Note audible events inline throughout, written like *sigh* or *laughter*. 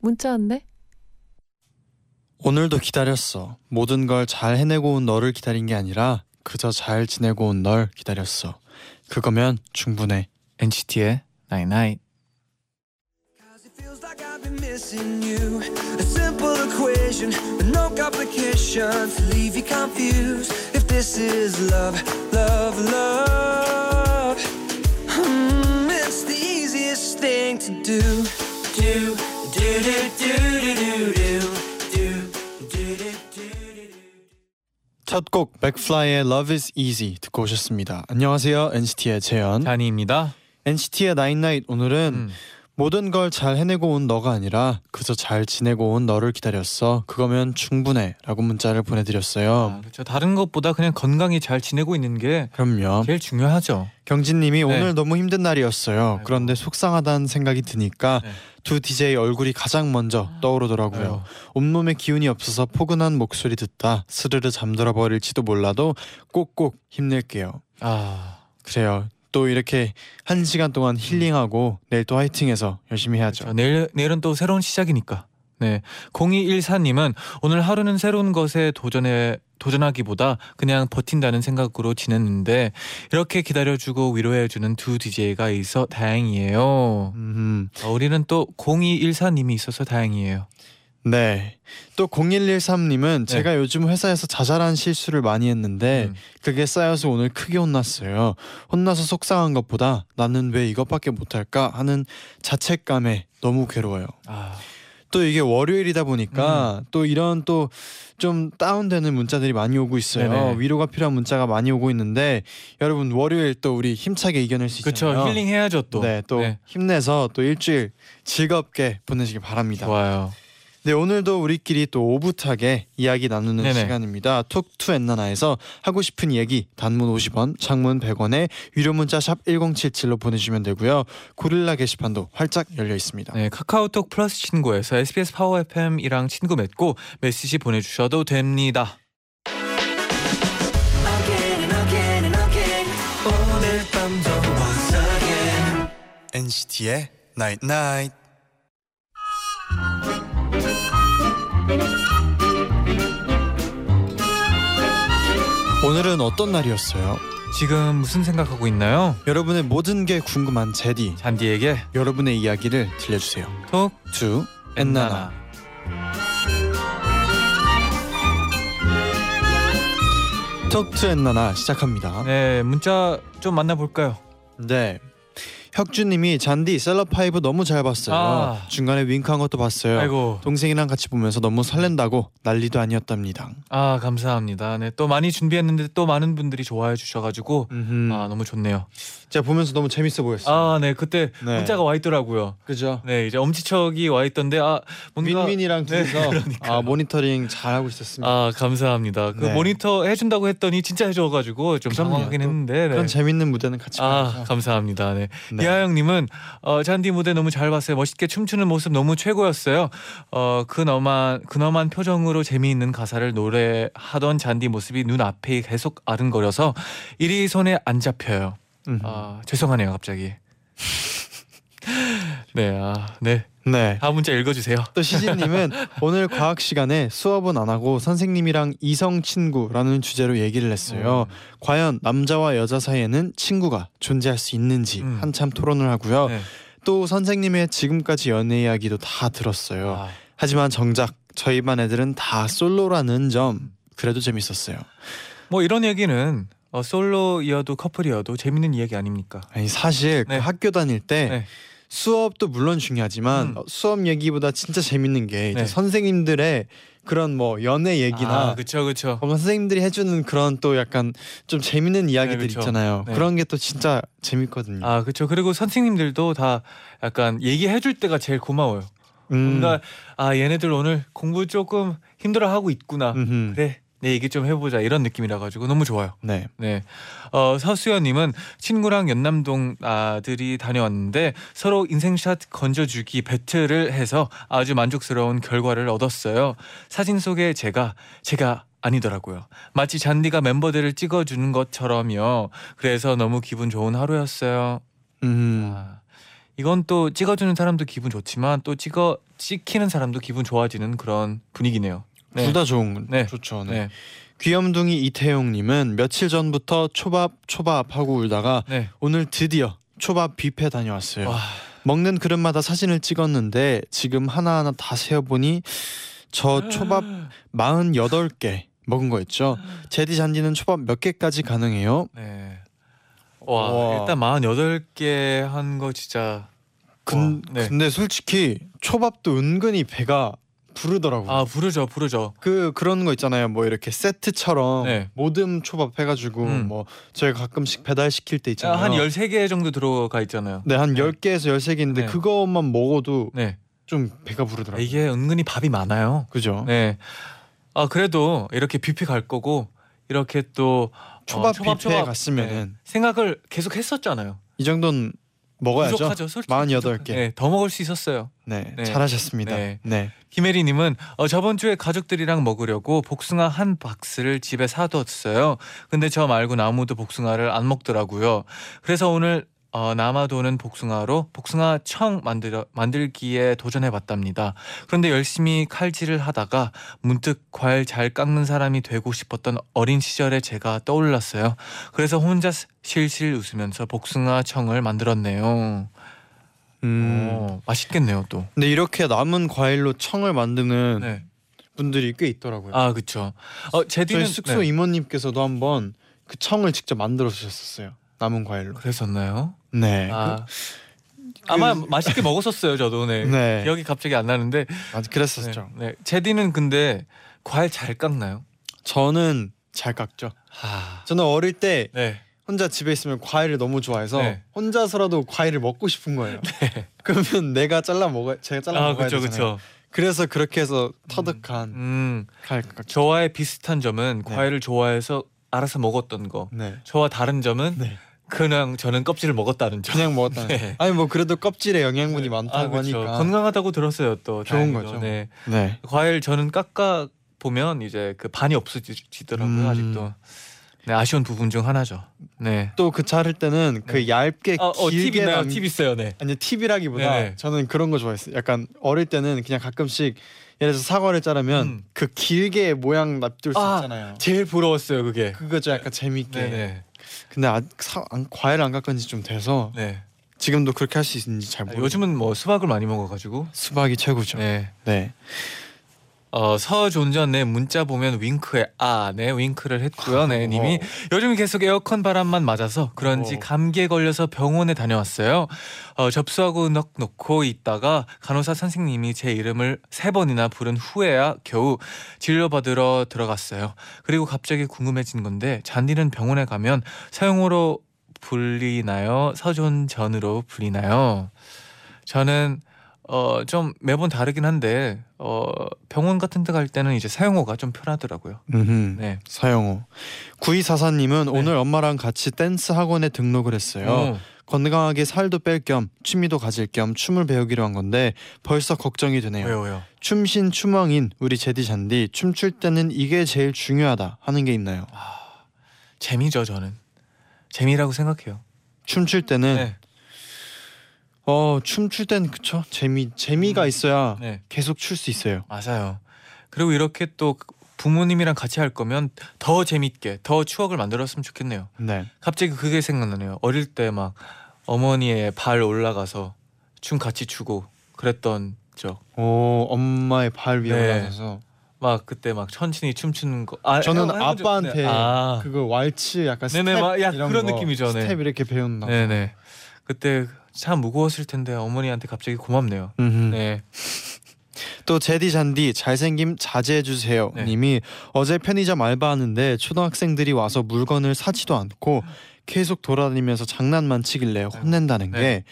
문자 왔네. 오늘도 기다렸어. 모든 걸 잘 해내고 온 너를 기다린 게 아니라 그저 잘 지내고 온 널 기다렸어. 그거면 충분해. NCT의 Night Night. Cause it feels like I've been missing you. A simple equation with no complications. Leave you confused if this is love, love, love. Hmm, it's the easiest thing to do. Do, do, do, do, do, do, do. Do, do, do, do, do. 첫곡 맥플라이의 Love is Easy 듣고 오셨습니다. 안녕하세요. NCT의 재현. 잔이입니다. NCT의 Night 오늘은 음. 모든 걸 잘 해내고 온 너가 아니라 그저 잘 지내고 온 너를 기다렸어. 그거면 충분해라고 문자를 보내드렸어요. 아, 그렇죠. 다른 것보다 그냥 건강히 잘 지내고 있는 게 그럼요. 제일 중요하죠. 경진님이 네. 오늘 너무 힘든 날이었어요. 아이고. 그런데 속상하다는 생각이 드니까 네. 두 DJ 얼굴이 가장 먼저 떠오르더라고요. 아유. 온몸에 기운이 없어서 포근한 목소리 듣다 스르르 잠들어 버릴지도 몰라도 꼭꼭 힘낼게요. 아, 그래요. 또 이렇게 한 시간 동안 힐링하고 내일 또 화이팅해서 열심히 해야죠. 자, 내일 내일은 또 새로운 시작이니까. 네, 0214님은 오늘 하루는 새로운 것에 도전해 도전하기보다 그냥 버틴다는 생각으로 지냈는데 이렇게 기다려주고 위로해주는 두 DJ가 있어 다행이에요. 음, 어, 우리는 또 0214님이 있어서 다행이에요. 네. 또 0113님은 제가 요즘 회사에서 자잘한 실수를 많이 했는데 음. 그게 쌓여서 오늘 크게 혼났어요. 혼나서 속상한 것보다 나는 왜 이것밖에 못할까 하는 자책감에 너무 괴로워요. 아, 또 이게 월요일이다 보니까 음. 또 이런 또 좀 다운되는 문자들이 많이 오고 있어요. 네네. 위로가 필요한 문자가 많이 오고 있는데 여러분 월요일 또 우리 힘차게 이겨낼 수 그렇죠. 있잖아요. 힐링 해야죠 또. 네, 또 힘내서 또 일주일 즐겁게 보내시기 바랍니다. 좋아요. 네, 오늘도 우리끼리 또 오붓하게 이야기 나누는 네네. 시간입니다. Talk To 엔나나에서 하고 싶은 얘기 단문 50원, 장문 100원에 유료 문자 샵 1077로 보내주시면 되고요. 고릴라 게시판도 활짝 열려 있습니다. 네, 카카오톡 플러스 친구에서 SBS 파워 FM이랑 친구 맺고 메시지 보내주셔도 됩니다. NCT의 Night Night. 오늘은 어떤 날이었어요? 지금 무슨 생각하고 있나요? 여러분의 모든 게 궁금한 제디. 잔디에게 여러분의 이야기를 들려주세요. 톡투 엔나나. 톡투 엔나나 시작합니다. 네, 문자 좀 만나볼까요? 네. 혁주님이 잔디 셀럽파이브 너무 잘 봤어요. 아. 중간에 윙크한 것도 봤어요. 아이고, 동생이랑 같이 보면서 너무 설렌다고 난리도 아니었답니다. 아 감사합니다. 네, 또 많이 준비했는데 또 많은 분들이 좋아해 주셔가지고 음흠. 아 너무 좋네요. 제가 보면서 너무 재밌어 보였어요. 아, 네, 그때 네. 문자가 와 있더라고요. 그죠? 네, 이제 엄지척이 와 있던데 아 뭔가 민민이랑 네, 둘이서 *laughs* 그러니까요. 아, 모니터링 잘 하고 있었습니다. 아 감사합니다. 그 네. 모니터 해준다고 했더니 진짜 해줘가지고 좀 그럼요. 당황하긴 또 했는데 네. 그런 재밌는 무대는 같이 아 봐야죠. 감사합니다. 네. 네. 이하영님은 어, 잔디 무대 너무 잘 봤어요. 멋있게 춤추는 모습 너무 최고였어요. 어, 근엄한 근엄한 표정으로 재미있는 가사를 노래하던 잔디 모습이 눈 앞에 계속 아른거려서 일이 손에 안 잡혀요. 음. 아 죄송하네요 갑자기. *laughs* 네, 아, 네. 네. 다음 문자 읽어주세요. 또 시진님은 *laughs* 오늘 과학 시간에 수업은 안 하고 선생님이랑 이성 친구라는 주제로 얘기를 했어요. 과연 남자와 여자 사이에는 친구가 존재할 수 있는지 음. 한참 토론을 하고요. 네. 또 선생님의 지금까지 연애 이야기도 다 들었어요. 아, 하지만 정작 저희 반 애들은 다 솔로라는 점 그래도 재밌었어요. 뭐 이런 얘기는 어, 솔로이어도 커플이어도 재밌는 이야기 아닙니까? 아니 사실 네. 그 학교 다닐 때 네. 수업도 물론 중요하지만 음. 어, 수업 얘기보다 진짜 재밌는 게 이제 네. 선생님들의 그런 뭐 연애 얘기나 아, 그쵸 그쵸. 선생님들이 해주는 그런 또 약간 좀 재밌는 이야기들 그쵸. 있잖아요. 네. 그런 게 또 진짜 재밌거든요. 아 그렇죠. 그리고 선생님들도 다 약간 얘기해줄 때가 제일 고마워요. 음. 뭔가 아 얘네들 오늘 공부 조금 힘들어하고 있구나. 음흠. 그래 내 얘기 좀 해보자 이런 느낌이라 가지고 너무 좋아요. 네. 네. 어, 서수연님은 친구랑 연남동 아들이 다녀왔는데 서로 인생샷 건져주기 배틀을 해서 아주 만족스러운 결과를 얻었어요. 사진 속에 제가 제가 아니더라고요. 마치 잔디가 멤버들을 찍어주는 것처럼요. 그래서 너무 기분 좋은 하루였어요. 음. 아, 이건 또 찍어주는 사람도 기분 좋지만 또 찍어 찍히는 사람도 기분 좋아지는 그런 분위기네요. 네. 둘다 좋은 네. 좋죠. 네. 네. 귀염둥이 이태용님은 며칠 전부터 초밥 초밥 하고 울다가 네. 오늘 드디어 초밥 뷔페 다녀왔어요. 와, 먹는 그릇마다 사진을 찍었는데 지금 하나하나 다 세어보니 저 초밥 *gasps* 48개 먹은 거였죠. *gasps* 제디 잔디는 초밥 몇 개까지 가능해요? 네. 와, 와. 일단 48개 한 거 진짜 근, 와, 네. 근데 솔직히 초밥도 은근히 배가 부르더라고요. 아, 부르죠. 부르죠. 그 그런 거 있잖아요. 뭐 이렇게 세트처럼 네. 모듬 초밥 해가지고 음. 뭐 저희가 가끔씩 배달 시킬 때 있잖아요. 한 13개 정도 들어가 있잖아요. 네, 한 네. 10개에서 13개인데 네. 그것만 먹어도 네. 좀 배가 부르더라고요. 이게 은근히 밥이 많아요. 그죠? 네. 아, 그래도 이렇게 뷔페 갈 거고 이렇게 또 초밥 어, 초밥, 뷔페에 초밥. 갔으면은 생각을 계속 했었잖아요. 이 정도는 먹어야죠. 부족하죠. 솔직히 48 부족하- 개. 네, 더 먹을 수 있었어요. 네, 네. 잘하셨습니다. 네. 네. 김혜리님은 어, 저번 주에 가족들이랑 먹으려고 복숭아 한 박스를 집에 사뒀어요. 근데 저 말고는 아무도 복숭아를 안 먹더라고요. 그래서 오늘 어, 남아도는 복숭아로 복숭아 청 만들어, 만들기에 도전해봤답니다. 그런데 열심히 칼질을 하다가 문득 과일 잘 깎는 사람이 되고 싶었던 어린 시절의 제가 떠올랐어요. 그래서 혼자 실실 웃으면서 복숭아 청을 만들었네요. 음. 오, 맛있겠네요 또. 근데 이렇게 남은 과일로 청을 만드는 네. 분들이 꽤 있더라고요. 아 그렇죠. 어 제디는 저희 숙소 네. 이모님께서도 한번 그 청을 직접 만들어 주셨었어요. 남은 과일로. 그랬었나요? 네. 아 아마 맛있게 먹었었어요 저도 네. 그, 네. 기억이 갑자기 안 나는데 그, 맞 그랬었죠. 네. 네. 제디는 근데 과일 잘 깎나요? 저는 잘 깎죠. 아 저는 어릴 때 네. 혼자 집에 있으면 과일을 너무 좋아해서 네. 혼자서라도 과일을 먹고 싶은 거예요. *laughs* 그러면 내가 잘라 먹어 제가 잘라 아 먹어야 그렇죠 되잖아요. 그렇죠. 그래서 그렇게 해서 터득한 음 과일 깎죠. 저와의 비슷한 점은 네. 과일을 좋아해서 알아서 먹었던 거. 네. 저와 다른 점은 네. 그냥 저는 껍질을 먹었다는 점. 그냥 먹었다. *laughs* 네. 아니 뭐 그래도 껍질에 영양분이 아, 많다고 그렇죠. 하니까 건강하다고 들었어요 또. 좋은 다행히도. 거죠. 네. 네. 과일 저는 깎아 보면 이제 그 반이 없어지더라고요 음. 아직도. 네 아쉬운 부분 중 하나죠. 네. 또 그 자를 때는 그 얇게 어, 어, 팁 길게 있나요? 남... 팁 있어요. 네. 아니 팁이라기보다 네네. 저는 그런 거 좋아했어요. 약간 어릴 때는 그냥 가끔씩 예를 들어서 사과를 자르면 음. 그 길게 모양 납둘 수 아, 있잖아요. 제일 부러웠어요 그게. 그거 좀 약간 재밌게. 네 네. 근데 아, 사, 안, 과일 안 깎은 지 좀 돼서 네. 지금도 그렇게 할 수 있는지 잘 아, 모르겠어요. 요즘은 뭐 수박을 많이 먹어가지고. 수박이 최고죠. 네. 네. 어 서존전네 문자 보면 윙크에 아네 윙크를 했고요. 네 님이 요즘 계속 에어컨 바람만 맞아서 그런지 어. 감기에 걸려서 병원에 다녀왔어요. 어, 접수하고 넉 놓고 있다가 간호사 선생님이 제 이름을 세 번이나 부른 후에야 겨우 진료받으러 들어갔어요. 그리고 갑자기 궁금해진 건데 잔디는 병원에 가면 사용으로 불리나요? 서존전으로 불리나요? 저는 어 좀 매번 다르긴 한데 어 병원 같은 데 갈 때는 이제 사용어가 좀 편하더라고요. 음. 네. 사영호. 9244님은 네. 오늘 엄마랑 같이 댄스 학원에 등록을 했어요. 어, 건강하게 살도 뺄 겸 취미도 가질 겸 춤을 배우기로 한 건데 벌써 걱정이 되네요. 왜요 왜요? 춤신 추멍인 우리 제디 잔디 춤출 때는 이게 제일 중요하다 하는 게 있나요? 재미죠 저는 재미라고 생각해요. 춤출 때는 네. 어 춤출 때는 그쵸 재미 재미가 음. 있어야 네 계속 출 수 있어요. 맞아요. 그리고 이렇게 또 부모님이랑 같이 할 거면 더 재밌게 더 추억을 만들었으면 좋겠네요. 네. 갑자기 그게 생각나네요. 어릴 때 막 어머니의 발 올라가서 춤 같이 추고 그랬던 적. 오 엄마의 발 위에 네. 올라서서 막 그때 막 천천히 춤추는 거. 아, 저는 아빠한테 네. 아. 그거 왈츠 약간 네네, 스텝 막- 야, 이런 그런 거, 느낌이죠, 네. 스텝 이렇게 배운다. 네네. 그때 참 무거웠을 텐데 어머니한테 갑자기 고맙네요. 음흠. 네. *laughs* 또 제디 잔디 잘생김 자제해 주세요 네. 님이 어제 편의점 알바하는데 초등학생들이 와서 물건을 사지도 않고 계속 돌아다니면서 장난만 치길래 혼낸다는 네. 게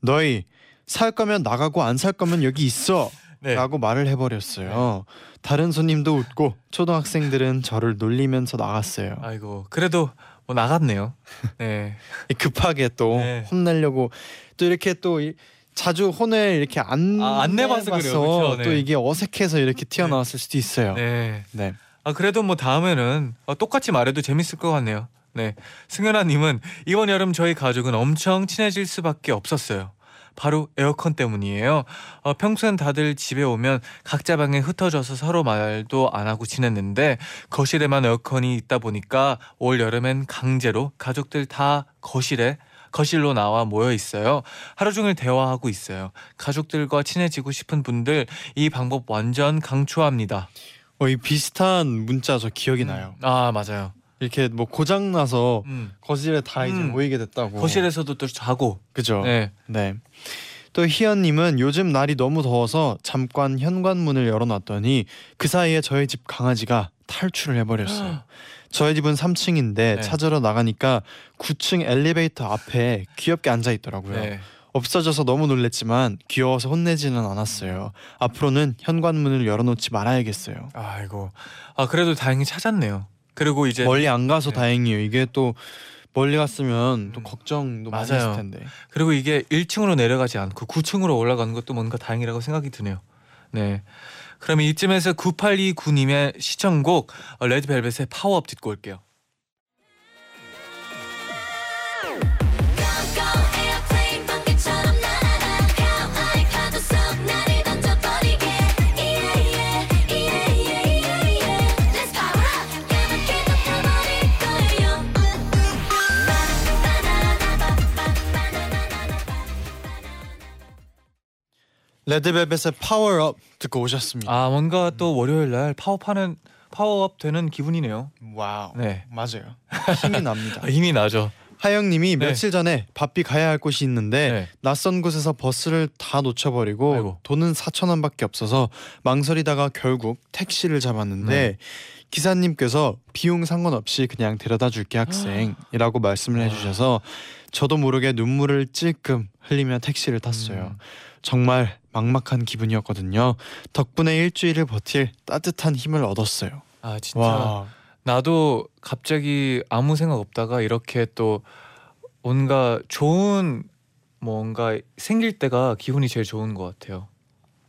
너희 살 거면 나가고 안 살 거면 여기 있어. *laughs* 네. 라고 말을 해버렸어요. 다른 손님도 웃고 초등학생들은 저를 놀리면서 나갔어요. 아이고 그래도 뭐 나갔네요. 네. *laughs* 급하게 또 네. 혼내려고 또 이렇게 또 이- 자주 혼을 이렇게 안, 아, 안 내봐서 그래요. 그쵸? 네. 또 이게 어색해서 이렇게 튀어나왔을 수도 있어요. 네. 네. 아 그래도 뭐 다음에는 어, 똑같이 말해도 재밌을 것 같네요. 네. 승현아님은 이번 여름 저희 가족은 엄청 친해질 수밖에 없었어요. 바로 에어컨 때문이에요. 어, 평소엔 다들 집에 오면 각자 방에 흩어져서 서로 말도 안 하고 지냈는데 거실에만 에어컨이 있다 보니까 올 여름엔 강제로 가족들 다 거실에 거실로 나와 모여 있어요. 하루 종일 대화하고 있어요. 가족들과 친해지고 싶은 분들 이 방법 완전 강추합니다. 어, 이 비슷한 문자 저 기억이 나요. 아 맞아요. 이렇게 뭐 고장 나서 음. 거실에 다 이제 음. 모이게 됐다고. 거실에서도 또 자고. 그죠. 네. 네. 또 희연님은 요즘 날이 너무 더워서 잠깐 현관문을 열어놨더니 그 사이에 저희 집 강아지가 탈출을 해버렸어요. *gasps* 저희 집은 3층인데 네. 찾으러 나가니까 9층 엘리베이터 앞에 귀엽게 앉아 있더라고요. 네. 없어져서 너무 놀랬지만 귀여워서 혼내지는 않았어요. 앞으로는 현관문을 열어놓지 말아야겠어요. 아이고. 아 그래도 다행히 찾았네요. 그리고 이제 멀리 안 가서 네. 다행이에요. 이게 또 멀리 갔으면 또 음. 걱정도 많이 맞아요. 했을 텐데. 그리고 이게 1층으로 내려가지 않고 9층으로 올라가는 것도 뭔가 다행이라고 생각이 드네요. 네. 그럼 이쯤에서 9829님의 시청곡 어, 레드벨벳의 파워업 듣고 올게요. 레드벨벳의 파워업 듣고 오셨습니다. 아 뭔가 또 월요일 날 파워파는 파워업 되는 기분이네요. wow. 네. 맞아요. 힘이 납니다. 아, 힘이 나죠. 하영님이 네. 며칠 전에 바삐 가야 할 곳이 있는데 네. 낯선 곳에서 버스를 다 놓쳐버리고 아이고. 돈은 4천 원밖에 없어서 망설이다가 결국 택시를 잡았는데 네. 기사님께서 비용 상관없이 그냥 데려다 줄게 학생이라고 말씀을 해주셔서 저도 모르게 눈물을 찔끔 흘리며 택시를 탔어요. 음. 정말 막막한 기분이었거든요. 덕분에 일주일을 버틸 따뜻한 힘을 얻었어요. 아 진짜 와, 나도 갑자기 아무 생각 없다가 이렇게 또 뭔가 좋은 뭔가 생길 때가 기분이 제일 좋은 것 같아요.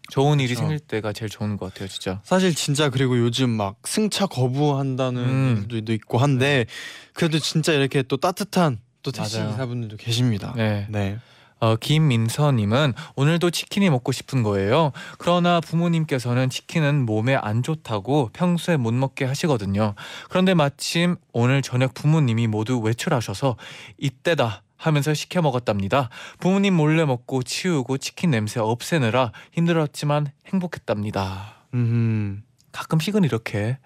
좋은 일이 그렇죠. 생길 때가 제일 좋은 것 같아요, 진짜. 사실 진짜 그리고 요즘 막 승차 거부한다는 음. 일도 있고 한데 그래도 진짜 이렇게 또 따뜻한 또 택시. 기사분들도 계십니다. 네. 네. 어, 김민서님은 오늘도 치킨이 먹고 싶은 거예요. 그러나 부모님께서는 치킨은 몸에 안 좋다고 평소에 못 먹게 하시거든요. 그런데 마침 오늘 저녁 부모님이 모두 외출하셔서 이때다 하면서 시켜 먹었답니다. 부모님 몰래 먹고 치우고 치킨 냄새 없애느라 힘들었지만 행복했답니다. 음 가끔씩은 이렇게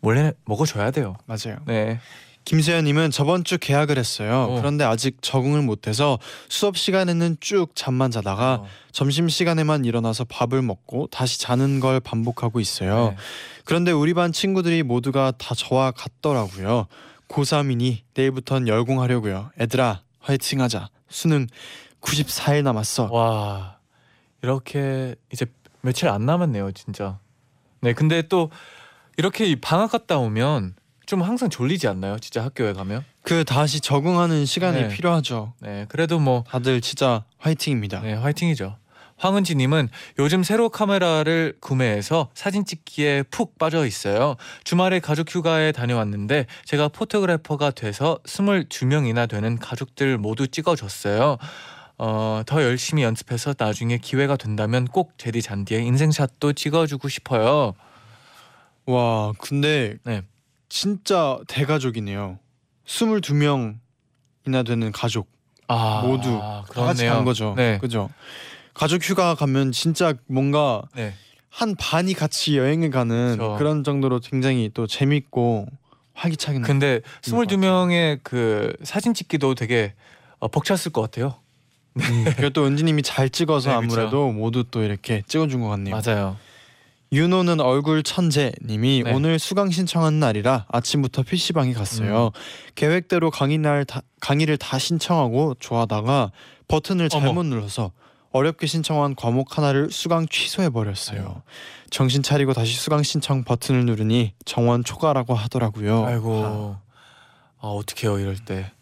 몰래 먹어줘야 돼요. 맞아요. 네. 김세현님은 저번 주 계약을 했어요. 어. 그런데 아직 적응을 못해서 수업 시간에는 쭉 잠만 자다가 어, 점심 시간에만 일어나서 밥을 먹고 다시 자는 걸 반복하고 있어요. 네. 그런데 우리 반 친구들이 모두가 다 저와 같더라고요. 고3이니 내일부턴 열공하려고요. 애들아 화이팅하자. 수능 94일 남았어. 와 이렇게 이제 며칠 안 남았네요 진짜 네 근데 또 이렇게 이 방학 갔다 오면 좀 항상 졸리지 않나요 진짜 학교에 가면 그 다시 적응하는 시간이 네. 필요하죠. 네 그래도 뭐 다들 진짜 화이팅입니다. 네, 화이팅이죠 황은지님은 요즘 새로 카메라를 구매해서 사진 찍기에 푹 빠져 있어요. 주말에 가족 휴가에 다녀왔는데 제가 포토그래퍼가 돼서 22명이나 되는 가족들 모두 찍어줬어요. 어, 더 열심히 연습해서 나중에 기회가 된다면 꼭 제디 잔디의 인생샷도 찍어주고 싶어요. 와 근데 네. 진짜 대가족이네요. 22명이나 되는 가족 아, 모두 다 같이. 간 거죠. 네. 그죠? 가족 휴가 가면 진짜 뭔가 네. 한 반이 같이 여행을 가는 그쵸. 그런 정도로 굉장히 또 재밌고 활기차긴 근데 것 같아요. 22명의 그 사진 찍기도 되게 어, 벅찼을 것 같아요. 그리고 또 은지 님이 잘 찍어서 네. 아무래도 모두 또 이렇게 찍어 준 것 같네요. 맞아요. 윤호는 얼굴 천재님이 네. 오늘 수강 신청한 날이라 아침부터 PC방에 갔어요. 음. 계획대로 강의 날 다, 강의를 다 신청하고 좋아하다가 버튼을 잘못 눌러서 어렵게 신청한 과목 하나를 수강 취소해 버렸어요. 정신 차리고 다시 수강 신청 버튼을 누르니 정원 초과라고 하더라고요. 아이고. 아, 어떡해요, 이럴 때.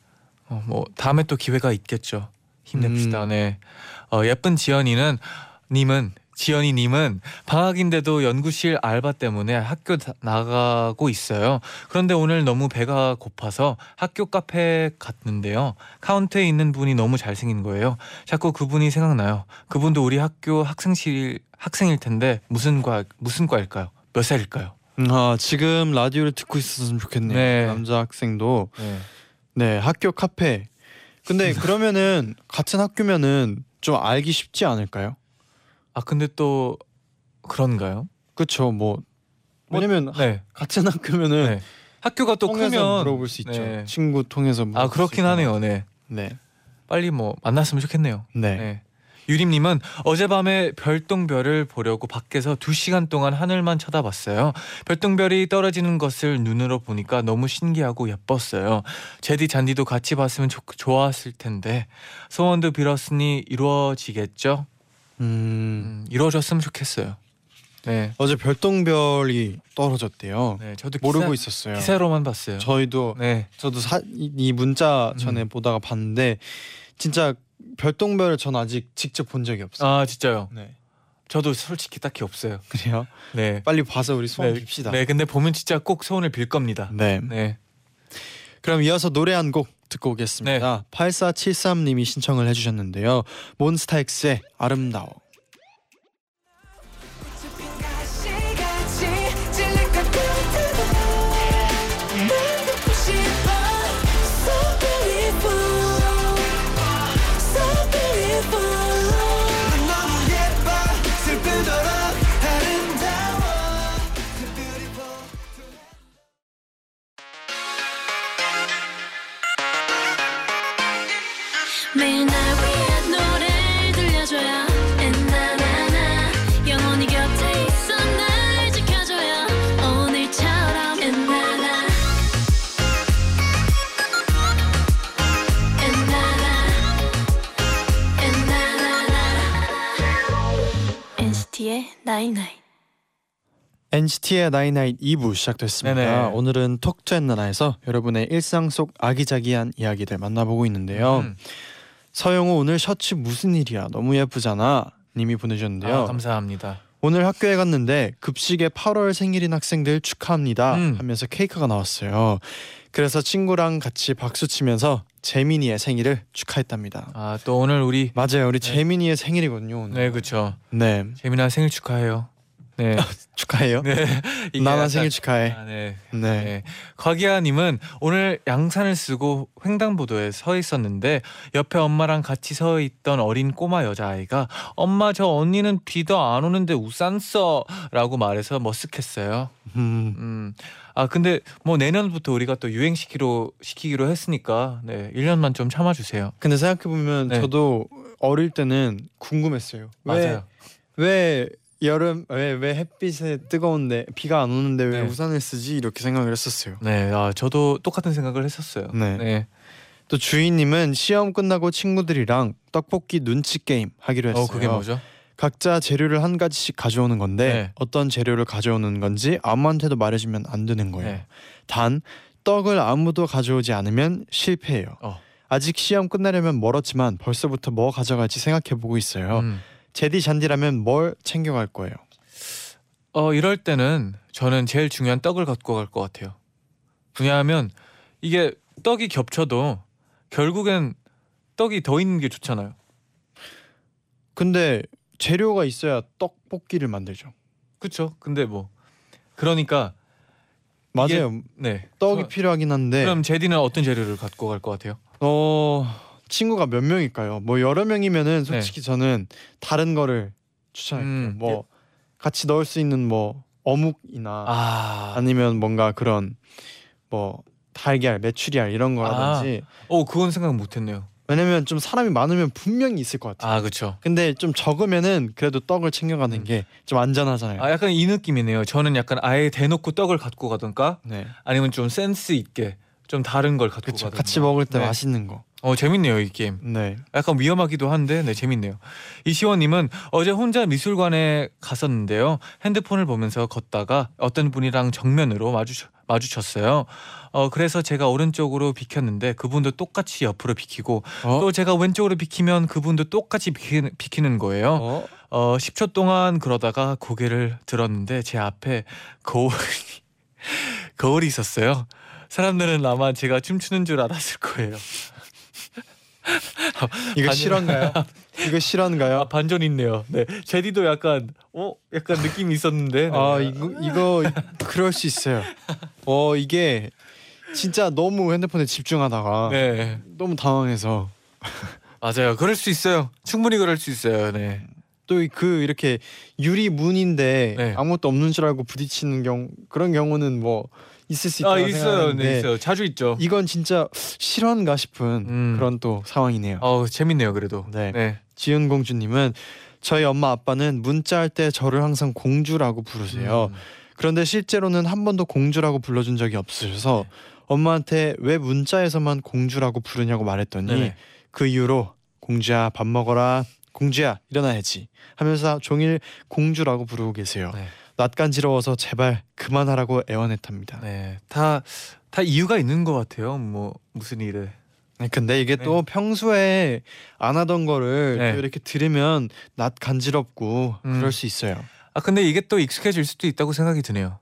어, 뭐 다음에 또 기회가 있겠죠. 힘냅시다. 음. 네. 어, 예쁜 지연이는 님은 지연이 님은 방학인데도 연구실 알바 때문에 학교 다- 나가고 있어요. 그런데 오늘 너무 배가 고파서 학교 카페 갔는데요. 카운터에 있는 분이 너무 잘생긴 거예요. 자꾸 그분이 생각나요. 그분도 우리 학교 학생실 학생일 텐데 무슨 과 무슨 과일까요? 몇 살일까요? 음, 아, 지금 라디오를 듣고 있었으면 좋겠네요. 네. 남자 학생도 네. 네 학교 카페. 근데 *laughs* 그러면은 같은 학교면은 좀 알기 쉽지 않을까요? 아 근데 또 그런가요? 그렇죠. 뭐 왜냐면 네. 같은 학교면은 네. 학교가 또 통해서 크면 물어볼 수 있죠. 네. 친구 통해서 물어볼 아 수 그렇긴 있고. 하네요. 네. 네. 빨리 뭐 만났으면 좋겠네요. 네. 네. 유림님은 어젯밤에 별똥별을 보려고 밖에서 두 시간 동안 하늘만 쳐다봤어요. 별똥별이 떨어지는 것을 눈으로 보니까 너무 신기하고 예뻤어요. 제디 잔디도 같이 봤으면 좋, 좋았을 텐데 소원도 빌었으니 이루어지겠죠? 음, 음, 이루어졌으면 좋겠어요. 네, 어제 별똥별이 떨어졌대요. 네 저도 모르고 있었어요. 기사로만 봤어요. 저희도 네, 저도 사, 이, 이 문자 전에 음. 보다가 봤는데 진짜 별똥별을 전 아직 직접 본 적이 없어요. 아 진짜요. 네. 저도 솔직히 딱히 없어요. 그래요? 네. 빨리 봐서 우리 소원 네, 빕시다. 네, 근데 보면 진짜 꼭 소원을 빌 겁니다. 네. 네. 그럼 이어서 노래 한 곡 듣고 오겠습니다. 8473님이 신청을 해주셨는데요. 몬스타엑스의 아름다워. Night night NCT의 night night 2부 시작됐습니다. 네네. 오늘은 Talk To 엔나나에서 여러분의 일상 속 아기자기한 이야기들 만나보고 있는데요. 음. 서영우 오늘 셔츠 무슨 일이야? 너무 예쁘잖아. 님이 보내주셨는데요. 아, 감사합니다. 오늘 학교에 갔는데 급식에 8월 생일인 학생들 축하합니다 음. 하면서 케이크가 나왔어요. 그래서 친구랑 같이 박수 치면서 재민이의 생일을 축하했답니다. 아, 또 오늘 우리 맞아요, 우리 네. 재민이의 생일이거든요. 오늘. 네, 그렇죠. 네, 재민아 생일 축하해요. 네. *laughs* 축하해요. 네. 나나 생일 축하해. 아, 네. 네. 네. 곽이아님은 오늘 양산을 쓰고 횡단보도에 서 있었는데 옆에 엄마랑 같이 서 있던 어린 꼬마 여자아이가 엄마 저 언니는 비도 안 오는데 우산 써라고 말해서 머쓱했어요. 음, 음. 아 근데 뭐 내년부터 우리가 또 유행시키로 시키기로 했으니까 네 1년만 좀 참아주세요. 근데 생각해 보면 네. 저도 어릴 때는 궁금했어요. 맞아요. 왜, 왜 여름 왜 왜 햇빛에 뜨거운데 비가 안 오는데 왜 네. 우산을 쓰지 이렇게 생각을 했었어요. 네, 아 저도 똑같은 생각을 했었어요. 네. 네. 또 주인님은 시험 끝나고 친구들이랑 떡볶이 눈치 게임 하기로 했어요. 어 그게 뭐죠? 각자 재료를 한 가지씩 가져오는 건데 네. 어떤 재료를 가져오는 건지 아무한테도 말해주면 안 되는 거예요. 네. 단 떡을 아무도 가져오지 않으면 실패해요. 어. 아직 시험 끝나려면 멀었지만 벌써부터 뭐 가져갈지 생각해 보고 있어요. 음. 제디 잔디라면 뭘 챙겨갈 거예요? 어 이럴 때는 저는 제일 중요한 떡을 갖고 갈 것 같아요. 왜냐하면 이게 떡이 겹쳐도 결국엔 떡이 더 있는 게 좋잖아요. 근데 재료가 있어야 떡볶이를 만들죠. 그렇죠? 근데 뭐 그러니까 맞아요. 네 떡이 저- 필요하긴 한데 그럼 제디는 어떤 재료를 갖고 갈 것 같아요? 어 친구가 몇 명일까요? 뭐 여러 명이면은 솔직히 저는 다른 거를 추천할게요. 네. 음, 뭐 같이 넣을 수 있는 뭐 어묵이나 아, 아니면 뭔가 그런 뭐 달걀, 메추리알 이런 거라든지 오 그건 생각 못했네요. 왜냐면 좀 사람이 많으면 분명히 있을 것 같아요. 아 그렇죠. 근데 좀 적으면은 그래도 떡을 챙겨가는 음. 게좀 안전하잖아요. 아 약간 이 느낌이네요. 저는 약간 아예 대놓고 떡을 갖고 가던가 네, 아니면 좀 센스 있게 좀 다른 걸 갖고. 가던가. 같이 먹을 때 네. 맛있는 거. 어 재밌네요 이 게임. 네. 약간 위험하기도 한데 네 재밌네요. 이시원님은 어제 혼자 미술관에 갔었는데요. 핸드폰을 보면서 걷다가 어떤 분이랑 정면으로 마주 마주쳤어요. 어 그래서 제가 오른쪽으로 비켰는데 그분도 똑같이 옆으로 비키고 어? 또 제가 왼쪽으로 비키면 그분도 똑같이 비키는, 비키는 거예요. 어? 어 10초 동안 그러다가 고개를 들었는데 제 앞에 거울이 *laughs* 거울이 있었어요. 사람들은 아마 제가 춤추는 줄 알았을 거예요. 이거 실화인가요? 이거 실화인가요? 아 반전 있네요. 네, 제디도 약간 어 약간 느낌이 있었는데. 네. 아 이거 이거 그럴 수 있어요. 어 이게 진짜 너무 핸드폰에 집중하다가 네 너무 당황해서 맞아요. 그럴 수 있어요. 충분히 그럴 수 있어요. 네. 또 그 이렇게 유리 문인데 네. 아무것도 없는 줄 알고 부딪히는 경우 그런 경우는 뭐 있을 수 있다 아 있어요. 네 있어요. 자주 있죠. 이건 진짜 실화인가 싶은 음. 그런 또 상황이네요. 어 재밌네요. 그래도. 네. 네. 지은 공주님은 저희 엄마 아빠는 문자할 때 저를 항상 공주라고 부르세요. 음. 그런데 실제로는 한 번도 공주라고 불러준 적이 없으셔서 네. 엄마한테 왜 문자에서만 공주라고 부르냐고 말했더니 네네. 그 이후로 공주야 밥 먹어라 공주야 일어나야지 하면서 종일 공주라고 부르고 계세요. 네. 낯간지러워서 제발 그만하라고 애원했답니다. 네. 다, 다 이유가 있는 것 같아요. 뭐 무슨 일에. 네, 근데 이게 네. 또 평소에 안 하던 거를 네. 또 이렇게 들으면 낯 간지럽고 음. 그럴 수 있어요. 아 근데 이게 또 익숙해질 수도 있다고 생각이 드네요.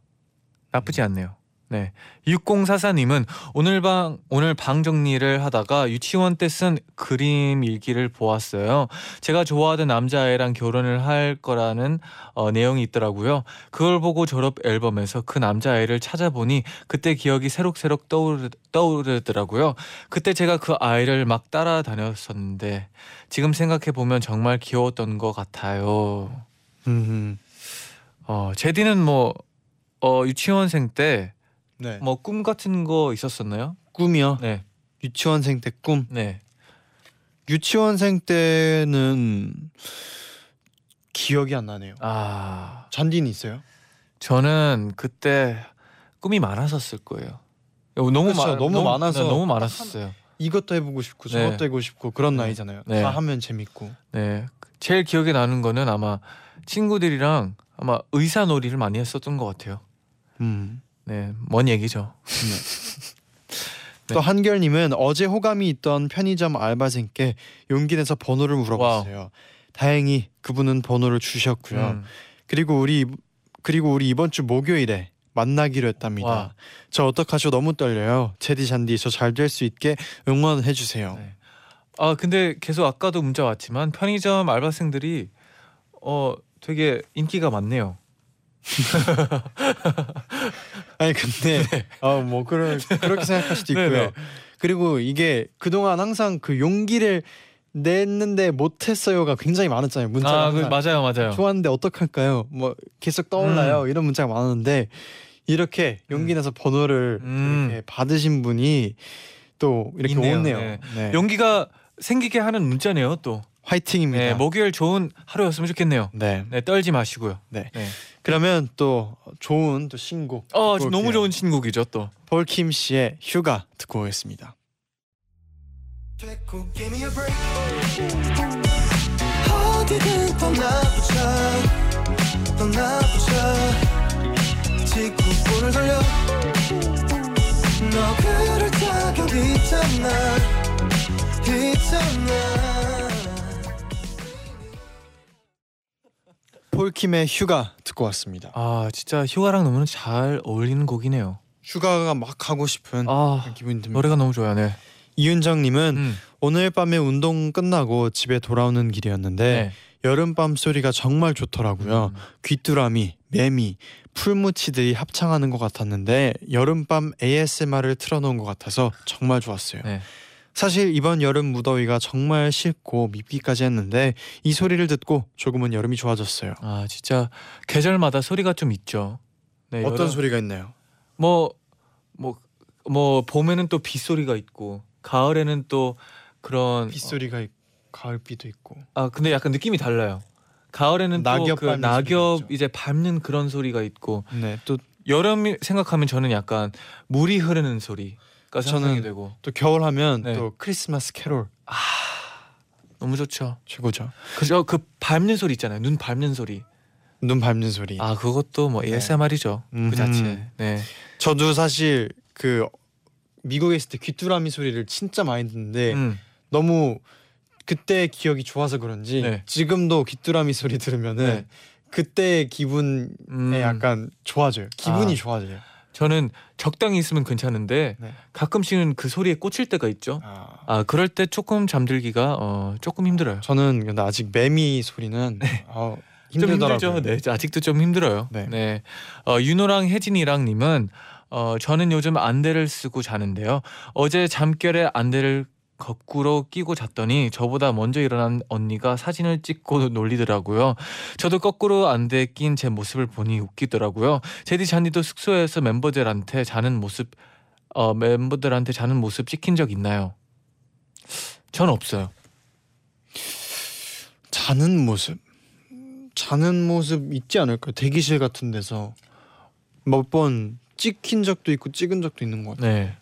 나쁘지 않네요. 네. 6044님은 오늘 방 오늘 방 정리를 하다가 유치원 때 쓴 그림 일기를 보았어요. 제가 좋아하던 남자애랑 결혼을 할 거라는 어, 내용이 있더라고요. 그걸 보고 졸업 앨범에서 그 남자애를 찾아보니 그때 기억이 새록새록 떠오르, 떠오르더라고요. 그때 제가 그 아이를 막 따라다녔었는데 지금 생각해 보면 정말 귀여웠던 것 같아요. 음, 어, 제디는 뭐 어, 유치원생 때 네. 뭐 꿈 같은 거 있었었나요? 꿈이요. 네. 유치원생 때 꿈. 네. 유치원생 때는 기억이 안 나네요. 아, 잔디는 있어요? 저는 그때 꿈이 많았었을 거예요. 너무 그렇죠. 많 너무 많아서 네, 너무 많았었어요. 이것도 해보고 싶고 네. 저것도 해보고 싶고 그런 네. 나이잖아요. 네. 다 하면 재밌고. 네. 제일 기억에 나는 거는 아마 친구들이랑 아마 의사놀이를 많이 했었던 것 같아요. 음. 네, 먼 얘기죠. *laughs* 네. 또 한결님은 어제 호감이 있던 편의점 알바생께 용기 내서 번호를 물어봤어요. 다행히 그분은 번호를 주셨고요. 음. 그리고 우리 그리고 우리 이번 주 목요일에 만나기로 했답니다. 와. 저 어떡하죠? 너무 떨려요. 제디 잔디 저 잘 될 수 있게 응원해 주세요. 네. 아 근데 계속 아까도 문자 왔지만 편의점 알바생들이 어 되게 인기가 많네요. *laughs* 아니 근데 어뭐 그런 그렇게 생각할 수도 *laughs* 있고요. 네네. 그리고 이게 그동안 항상 그 용기를 냈는데 못했어요가 굉장히 많았잖아요. 문자가 아, 그. 맞아요, 맞아요. 좋았는데 어떡할까요? 뭐 계속 떠올라요. 음. 이런 문자가 많았는데 이렇게 용기 내서 번호를 음. 이렇게 받으신 분이 또 이렇게 있네요. 오네요. 네. 네. 용기가 생기게 하는 문자네요, 또. 화이팅입니다. 네, 목요일 좋은 하루였으면 좋겠네요. 네. 네, 떨지 마시고요. 네. 네. 그러면 또 좋은 또 신곡 어, 듣고 너무 올게요. 좋은 신곡이죠, 또. 폴킴 씨의 휴가 듣고 오겠습니다. Give me a break. 어디든 떠나보자 떠나보자 직구불을 돌려 너 그럴 자격 있잖아 있잖아 폴킴의 휴가 듣고 왔습니다. 아, 진짜 휴가랑 너무 잘 어울리는 곡이네요. 휴가가 막 가고 싶은 아, 기분이 듭니다. 노래가 너무 좋아요, 네. 이윤정님은 음, 오늘 밤에 운동 끝나고 집에 돌아오는 길이었는데 네. 여름밤 소리가 정말 좋더라고요. 음. 귀뚜라미, 매미, 풀무치들이 합창하는 것 같았는데 여름밤 ASMR을 틀어놓은 것 같아서 정말 좋았어요. 네. 사실 이번 여름 무더위가 정말 싫고 밉기까지 했는데 이 소리를 듣고 조금은 여름이 좋아졌어요. 아, 진짜 계절마다 소리가 좀 있죠. 네, 어떤 여름- 소리가 있나요? 뭐, 뭐, 뭐 봄에는 또 빗소리가 있고 가을에는 또 그런 빗소리가 있고 가을비도 있고. 아 근데 약간 느낌이 달라요. 가을에는 낙엽 또 그 낙엽. 이제 밟는 그런 소리가 있고 네, 또 여름 생각하면 저는 약간 물이 흐르는 소리. 상상이 저는- 되고 또 겨울 하면 네. 또 크리스마스 캐롤 너무 좋죠. 최고죠. 그저 그 밟는 소리 있잖아요. 눈 밟는 소리. 눈 밟는 소리. 아 그것도 뭐 네. ASMR이죠. 음흠. 그 자체. 네. 저도 사실 그 미국에 있을 때 귀뚜라미 소리를 진짜 많이 듣는데 음. 너무 그때 기억이 좋아서 그런지 네. 지금도 귀뚜라미 소리 들으면은 네. 그때 기분에 음. 약간 좋아져요. 기분이 아. 좋아져요. 저는 적당히 있으면 괜찮은데 네. 가끔씩은 그 소리에 꽂힐 때가 있죠. 아, 아 그럴 때 조금 잠들기가 어, 조금 힘들어요. 저는 근데 아직 매미 소리는 어, 좀 힘들더라고요. 힘들죠. 네, 아직도 좀 힘들어요. 네. 네. 어, 윤호랑 혜진이랑 님은 어, 저는 요즘 안대를 쓰고 자는데요. 어제 잠결에 안대를 거꾸로 끼고 잤더니 저보다 먼저 일어난 언니가 사진을 찍고 *laughs* 놀리더라고요. 저도 거꾸로 안대 낀제 모습을 보니 웃기더라고요. 제디 잔디도 숙소에서 멤버들한테 자는 모습 어, 멤버들한테 자는 모습 찍힌 적 있나요? 전 없어요. 자는 모습 자는 모습 있지 않을까요? 대기실 같은 데서 몇 번 찍힌 적도 있고 찍은 적도 있는 것 같아요. 네.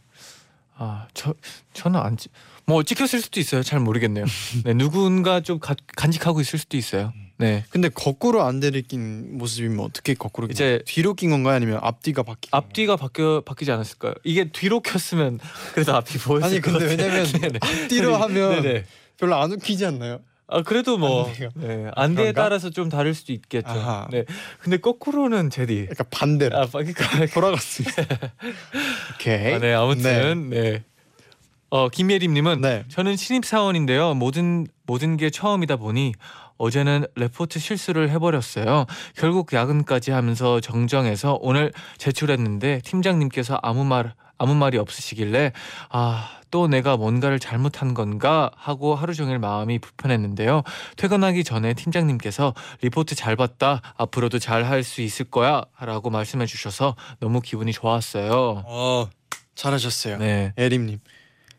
아, 저 저는 안 찍. 뭐 찍혔을 수도 있어요. 잘 모르겠네요. 네, 누군가 좀 가, 간직하고 있을 수도 있어요. 네. 근데 거꾸로 안대를 낀 모습이면 어떻게 거꾸로 낀 이제? 뒤로 낀 건가요? 아니면 앞뒤가 건가요? 앞뒤가 바뀌어 바뀌지 않았을까요? 이게 뒤로 켰으면 그래도 앞이 보였을 아니 것 근데 같아요. 왜냐면 네네. 앞뒤로 하면 네네. 별로 안 웃기지 않나요? 아 그래도 뭐 안대가. 네, 안대에 그런가? 따라서 좀 다를 수도 있겠죠. 아하. 네. 근데 거꾸로는 제디. 약간 반대로 아, 그러니까 돌아갔습니다. *laughs* 오케이. 아, 네, 아무튼 네. 어, 김예림님은 네. 저는 신입 사원인데요. 모든 모든 게 처음이다 보니 어제는 레포트 실수를 해버렸어요. 결국 야근까지 하면서 정정해서 오늘 제출했는데 팀장님께서 아무 말 아무 말이 없으시길래 아 또 내가 뭔가를 잘못한 건가 하고 하루 종일 마음이 불편했는데요. 퇴근하기 전에 팀장님께서 리포트 잘 봤다 앞으로도 잘 할 수 있을 거야라고 말씀해 주셔서 너무 기분이 좋았어요. 어 잘하셨어요. 네, 에림님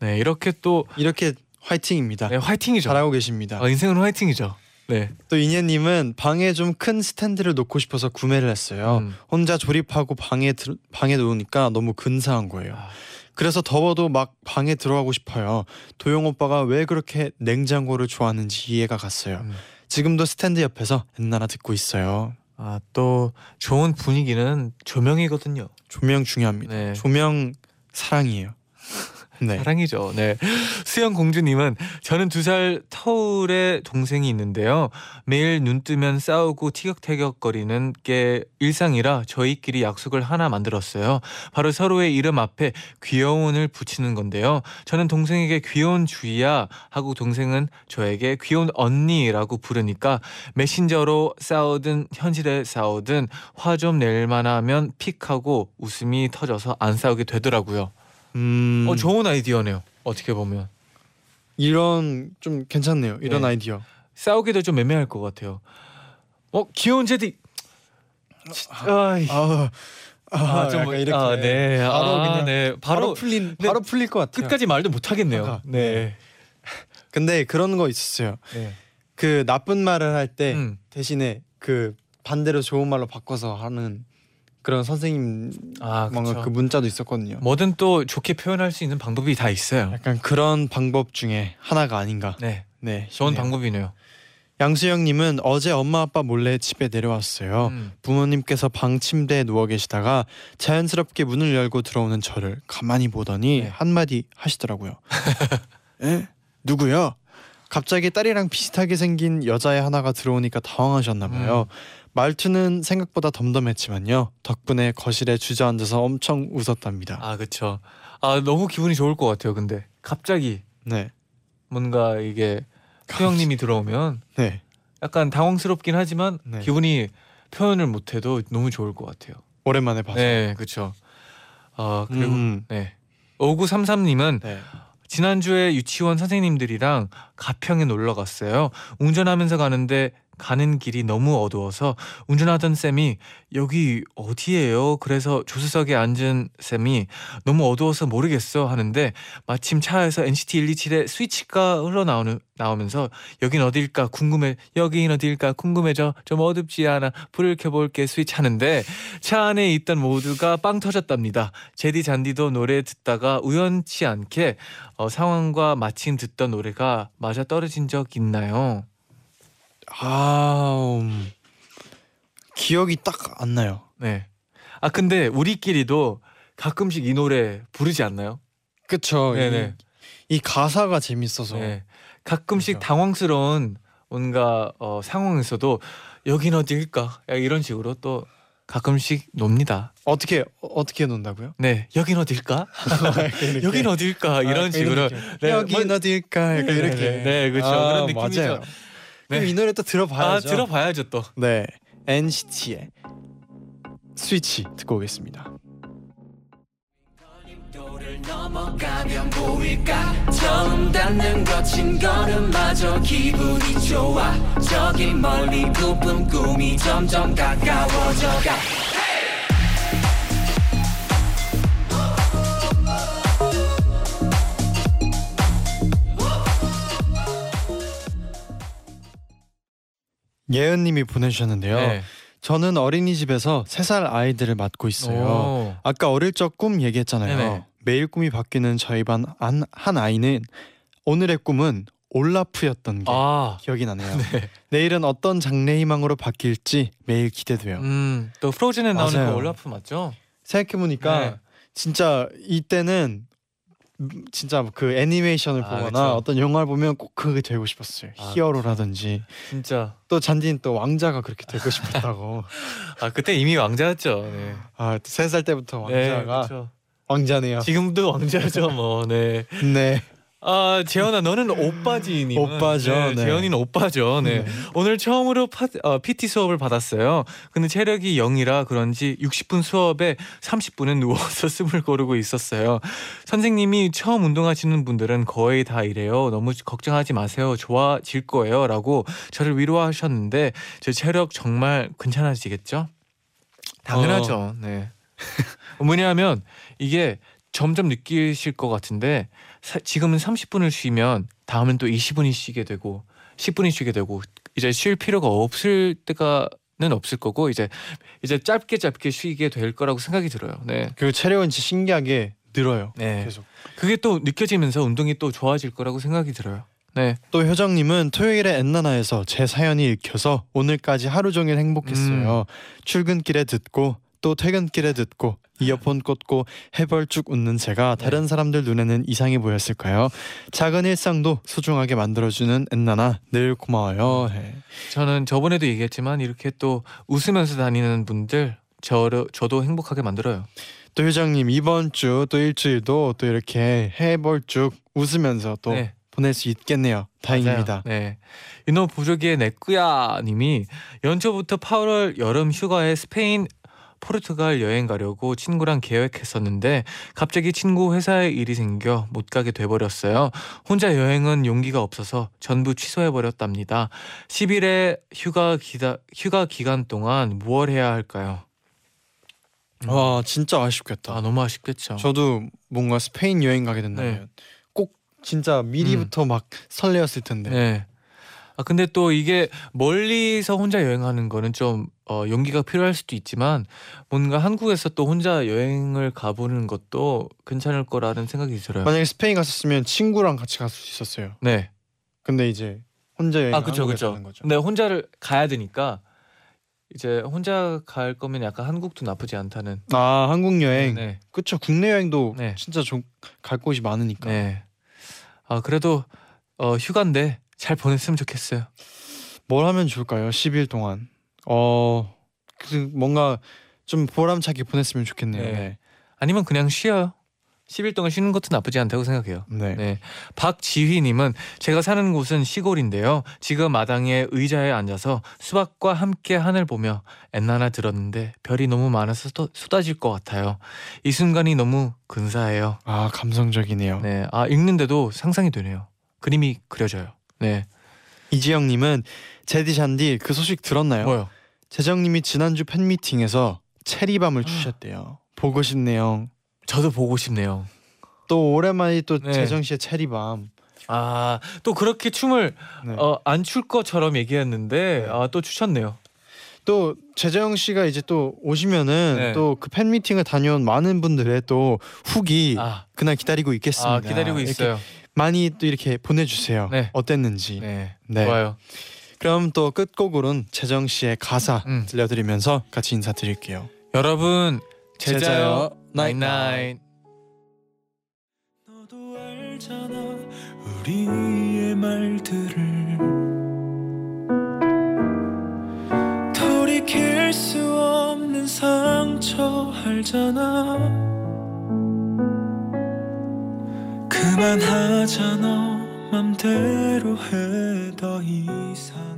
네 이렇게 또 이렇게 화이팅입니다. 네, 화이팅이죠. 잘하고 계십니다. 어, 인생은 화이팅이죠. 네. 또 이nie님은 방에 좀 큰 스탠드를 놓고 싶어서 구매를 했어요. 음. 혼자 조립하고 방에 들, 방에 놓으니까 너무 근사한 거예요. 아. 그래서 더워도 막 방에 들어가고 싶어요. 도영 오빠가 왜 그렇게 냉장고를 좋아하는지 이해가 갔어요. 음. 지금도 스탠드 옆에서 엔나나 듣고 있어요. 아, 또 좋은 분위기는 조명이거든요. 조명 중요합니다. 네. 조명 사랑이에요. 네. 사랑이죠. 네. 수영 공주님은 저는 두 살 터울의 동생이 있는데요. 매일 눈 뜨면 싸우고 티격태격거리는 게 일상이라 저희끼리 약속을 하나 만들었어요. 바로 서로의 이름 앞에 귀여운을 붙이는 건데요. 저는 동생에게 귀여운 주희야 하고 동생은 저에게 귀여운 언니라고 부르니까 메신저로 싸우든 현실에 싸우든 화 좀 낼 만 하면 픽하고 웃음이 터져서 안 싸우게 되더라고요. 음, 어 좋은 아이디어네요. 어떻게 보면 이런 좀 괜찮네요. 이런 네. 아이디어. 싸우기도 좀 애매할 것 같아요. 어 귀여운 제디. 아이. 아, 아, 아, 좀 약간 이렇게 아, 네. 바로 아, 그냥 네. 바로, 바로 풀린 네. 바로 풀릴 것 같아요. 끝까지 말도 못 하겠네요. 아까. 네. *laughs* 근데 그런 거 있었어요. 네. 그 나쁜 말을 할때 음. 대신에 그 반대로 좋은 말로 바꿔서 하는 그런 선생님 아, 뭔가. 그 문자도 있었거든요. 뭐든 또 좋게 표현할 수 있는 방법이 다 있어요. 약간 그런 방법 중에 하나가 아닌가. 네. 네, 좋은 싶네요. 방법이네요. 양수영님은 어제 엄마 아빠 몰래 집에 내려왔어요. 음. 부모님께서 방 침대에 누워 계시다가 자연스럽게 문을 열고 들어오는 저를 가만히 보더니 네. 한마디 하시더라고요. *laughs* 에? 누구요? 갑자기 딸이랑 비슷하게 생긴 여자애 하나가 들어오니까 당황하셨나 봐요. 음. 말투는 생각보다 덤덤했지만요. 덕분에 거실에 주저앉아서 엄청 웃었답니다. 아, 그렇죠. 아, 너무 기분이 좋을 것 같아요. 근데 갑자기 네. 뭔가 이게 수영님이 들어오면 네. 약간 당황스럽긴 하지만 네. 기분이 표현을 못해도 너무 좋을 것 같아요. 오랜만에 봐서. 네, 그렇죠. 아 그리고 음. 네 5933님은 네. 지난주에 유치원 선생님들이랑 가평에 놀러 갔어요. 운전하면서 가는데 가는 길이 너무 어두워서 운전하던 쌤이 여기 어디예요? 그래서 조수석에 앉은 쌤이 너무 어두워서 모르겠어 하는데 마침 차에서 NCT 127의 스위치가 흘러나오는 나오면서 여긴 어딜까 궁금해 여긴 어딜까 궁금해져 좀 어둡지 않아 불을 켜볼게 스위치 하는데 차 안에 있던 모두가 빵 터졌답니다. 제디 잔디도 노래 듣다가 우연치 않게 어, 상황과 마침 듣던 노래가 맞아 떨어진 적 있나요? 아 음, 기억이 딱 안 나요. 네. 아 근데 우리끼리도 가끔씩 이 노래 부르지 않나요? 그쵸. 네네. 이, 이 가사가 재밌어서 네. 가끔씩 그죠. 당황스러운 뭔가 어, 상황에서도 여긴 어딜까 약간 이런 식으로 또 가끔씩 놉니다. 어떻게 어, 어떻게 논다고요? 네, 여긴 어딜까? *laughs* 여긴 어딜까? 이런 아, 식으로. 네, 여긴 뭐-? 약간 네, 이렇게. 네, 네, 그렇죠. 아, 그런 느낌이죠. 맞아요. 네. 그럼 이 노래 또아 들어봐야죠. 들어봐야죠 또. 네, NCT의 스위치 듣고 오겠습니다. 넘어가면 보일까 처음 닿는 거친 걸음마저 기분이 좋아 저기 멀리 부푼 꿈이 점점 가까워져가 예은님이 보내주셨는데요. 네. 저는 어린이집에서 3살 아이들을 맡고 있어요. 오. 아까 어릴 적 꿈 얘기했잖아요. 네네. 매일 꿈이 바뀌는 저희 반한한 아이는 오늘의 꿈은 올라프였던 게 아. 기억이 나네요. 네. 내일은 어떤 장래 희망으로 바뀔지 매일 기대돼요. 음, 또 프로즌에 나오는 그. 올라프 맞죠? 생각해보니까 네. 진짜 이때는 음, 진짜 그 애니메이션을 아, 보거나 그쵸. 어떤 영화를 보면 꼭 그게 되고 싶었어요. 아, 히어로라든지 진짜. 또 잔디는 또 왕자가 그렇게 되고 싶었다고. *laughs* 아 그때 이미 왕자였죠. 네. 아, 세 살 때부터 왕자가 네. 왕자네요. 지금도 왕자죠, 뭐. 네. 네. 아 재현아 너는 오빠지 님 오빠죠, 네, 네. 재현이는 오빠죠 네. 오늘 처음으로 파, 어, PT 수업을 받았어요. 근데 체력이 0이라 그런지 60분 수업에 30분은 누워서 *laughs* 숨을 고르고 있었어요. 선생님이 처음 운동하시는 분들은 거의 다 이래요. 너무 걱정하지 마세요. 좋아질 거예요. 라고 저를 위로하셨는데 제 체력 정말 괜찮아지겠죠? 당연하죠 네. *laughs* 뭐냐면 이게 점점 느끼실 것 같은데 사- 지금은 30분을 쉬면 다음은 또 20분이 쉬게 되고 10분이 쉬게 되고 이제 쉴 필요가 없을 때가 는 없을 거고 이제 이제 짧게 짧게 쉬게 될 거라고 생각이 들어요. 네. 그리고 체력은 진짜 신기하게 늘어요. 네. 계속. 그게 또 느껴지면서 운동이 또 좋아질 거라고 생각이 들어요. 네. 또 효정님은 토요일에 엔나나에서 제 사연이 읽혀서 오늘까지 하루 종일 행복했어요. 출근길에 듣고 또 퇴근길에 듣고 이어폰 꽂고 해벌쭉 웃는 제가 다른 사람들 눈에는 이상해 보였을까요? 작은 일상도 소중하게 만들어주는 엔나나 늘 고마워요. 네. 저는 저번에도 얘기했지만 이렇게 또 웃으면서 다니는 분들 저를 저도 행복하게 만들어요. 또 효정님 이번 주 또 일주일도 또 이렇게 해벌쭉 웃으면서 또 네. 보낼 수 있겠네요. 다행입니다. 맞아요. 네. 윤호 부족의 내꾸야 님이 연초부터 8월 여름 휴가에 스페인 포르투갈 여행 가려고 친구랑 계획했었는데 갑자기 친구 회사에 일이 생겨 못 가게 돼버렸어요. 혼자 여행은 용기가 없어서 전부 취소해 버렸답니다. 10일에 휴가 기다 휴가 기간 동안 무얼 해야 할까요? 와 진짜 아쉽겠다. 아 너무 아쉽겠죠. 저도 뭔가 스페인 여행 가게 된다면 네. 꼭 진짜 미리부터 막 설레었을 텐데. 네. 아 근데 또 이게 멀리서 혼자 여행하는 거는 좀 어, 용기가 필요할 수도 있지만 뭔가 한국에서 또 혼자 여행을 가보는 것도 괜찮을 거라는 생각이 들어요. 만약에 스페인 갔었으면 친구랑 같이 갈 수 있었어요. 네. 근데 이제 혼자 여행 아 한국에서 그렇죠. 하는 거죠. 근데 혼자를 가야 되니까 이제 혼자 갈 거면 약간 한국도 나쁘지 않다는. 아 한국 여행. 네. 그쵸 국내 여행도 네. 진짜 좀갈 곳이 많으니까. 네. 아 그래도 어, 휴가인데 잘 보냈으면 좋겠어요. 뭘 하면 좋을까요? 10일 동안. 어, 그 뭔가 좀 보람차게 보냈으면 좋겠네요. 네. 네. 아니면 그냥 쉬어요. 10일 동안 쉬는 것도 나쁘지 않다고 생각해요. 네. 네. 박지휘님은 제가 사는 곳은 시골인데요. 지금 마당에 의자에 앉아서 수박과 함께 하늘 보며 엔나나 들었는데 별이 너무 많아서 쏟- 쏟아질 것 같아요. 이 순간이 너무 근사해요. 아 감성적이네요. 네. 아 읽는데도 상상이 되네요. 그림이 그려져요. 네. 이지영님은 제디 샨디 그 소식 들었나요? 뭐요? 재정님이 지난주 팬미팅에서 체리밤을 주셨대요. 보고 싶네요. 저도 보고 싶네요. 또 오랜만에 또 네. 재정 씨의 체리밤. 아 또 그렇게 춤을 네. 어, 안 출 것처럼 얘기했는데 네. 아, 또 추셨네요. 또 재정 씨가 이제 또 오시면은 네. 또그 팬미팅을 다녀온 많은 분들의 또 후기 아, 그날 기다리고 있겠습니다. 아 기다리고 있어요. 많이 또 이렇게 보내주세요. 네. 어땠는지. 네, 네. 좋아요. 그럼 또 끝곡으로는 재정 씨의 가사 음. 들려드리면서 같이 인사드릴게요. 여러분 제자요 제자요, 나인나인. 너도 알잖아 우리의 말들을 돌이킬 수 없는 상처 알잖아. 그만하자 너 맘대로 해 더 이상은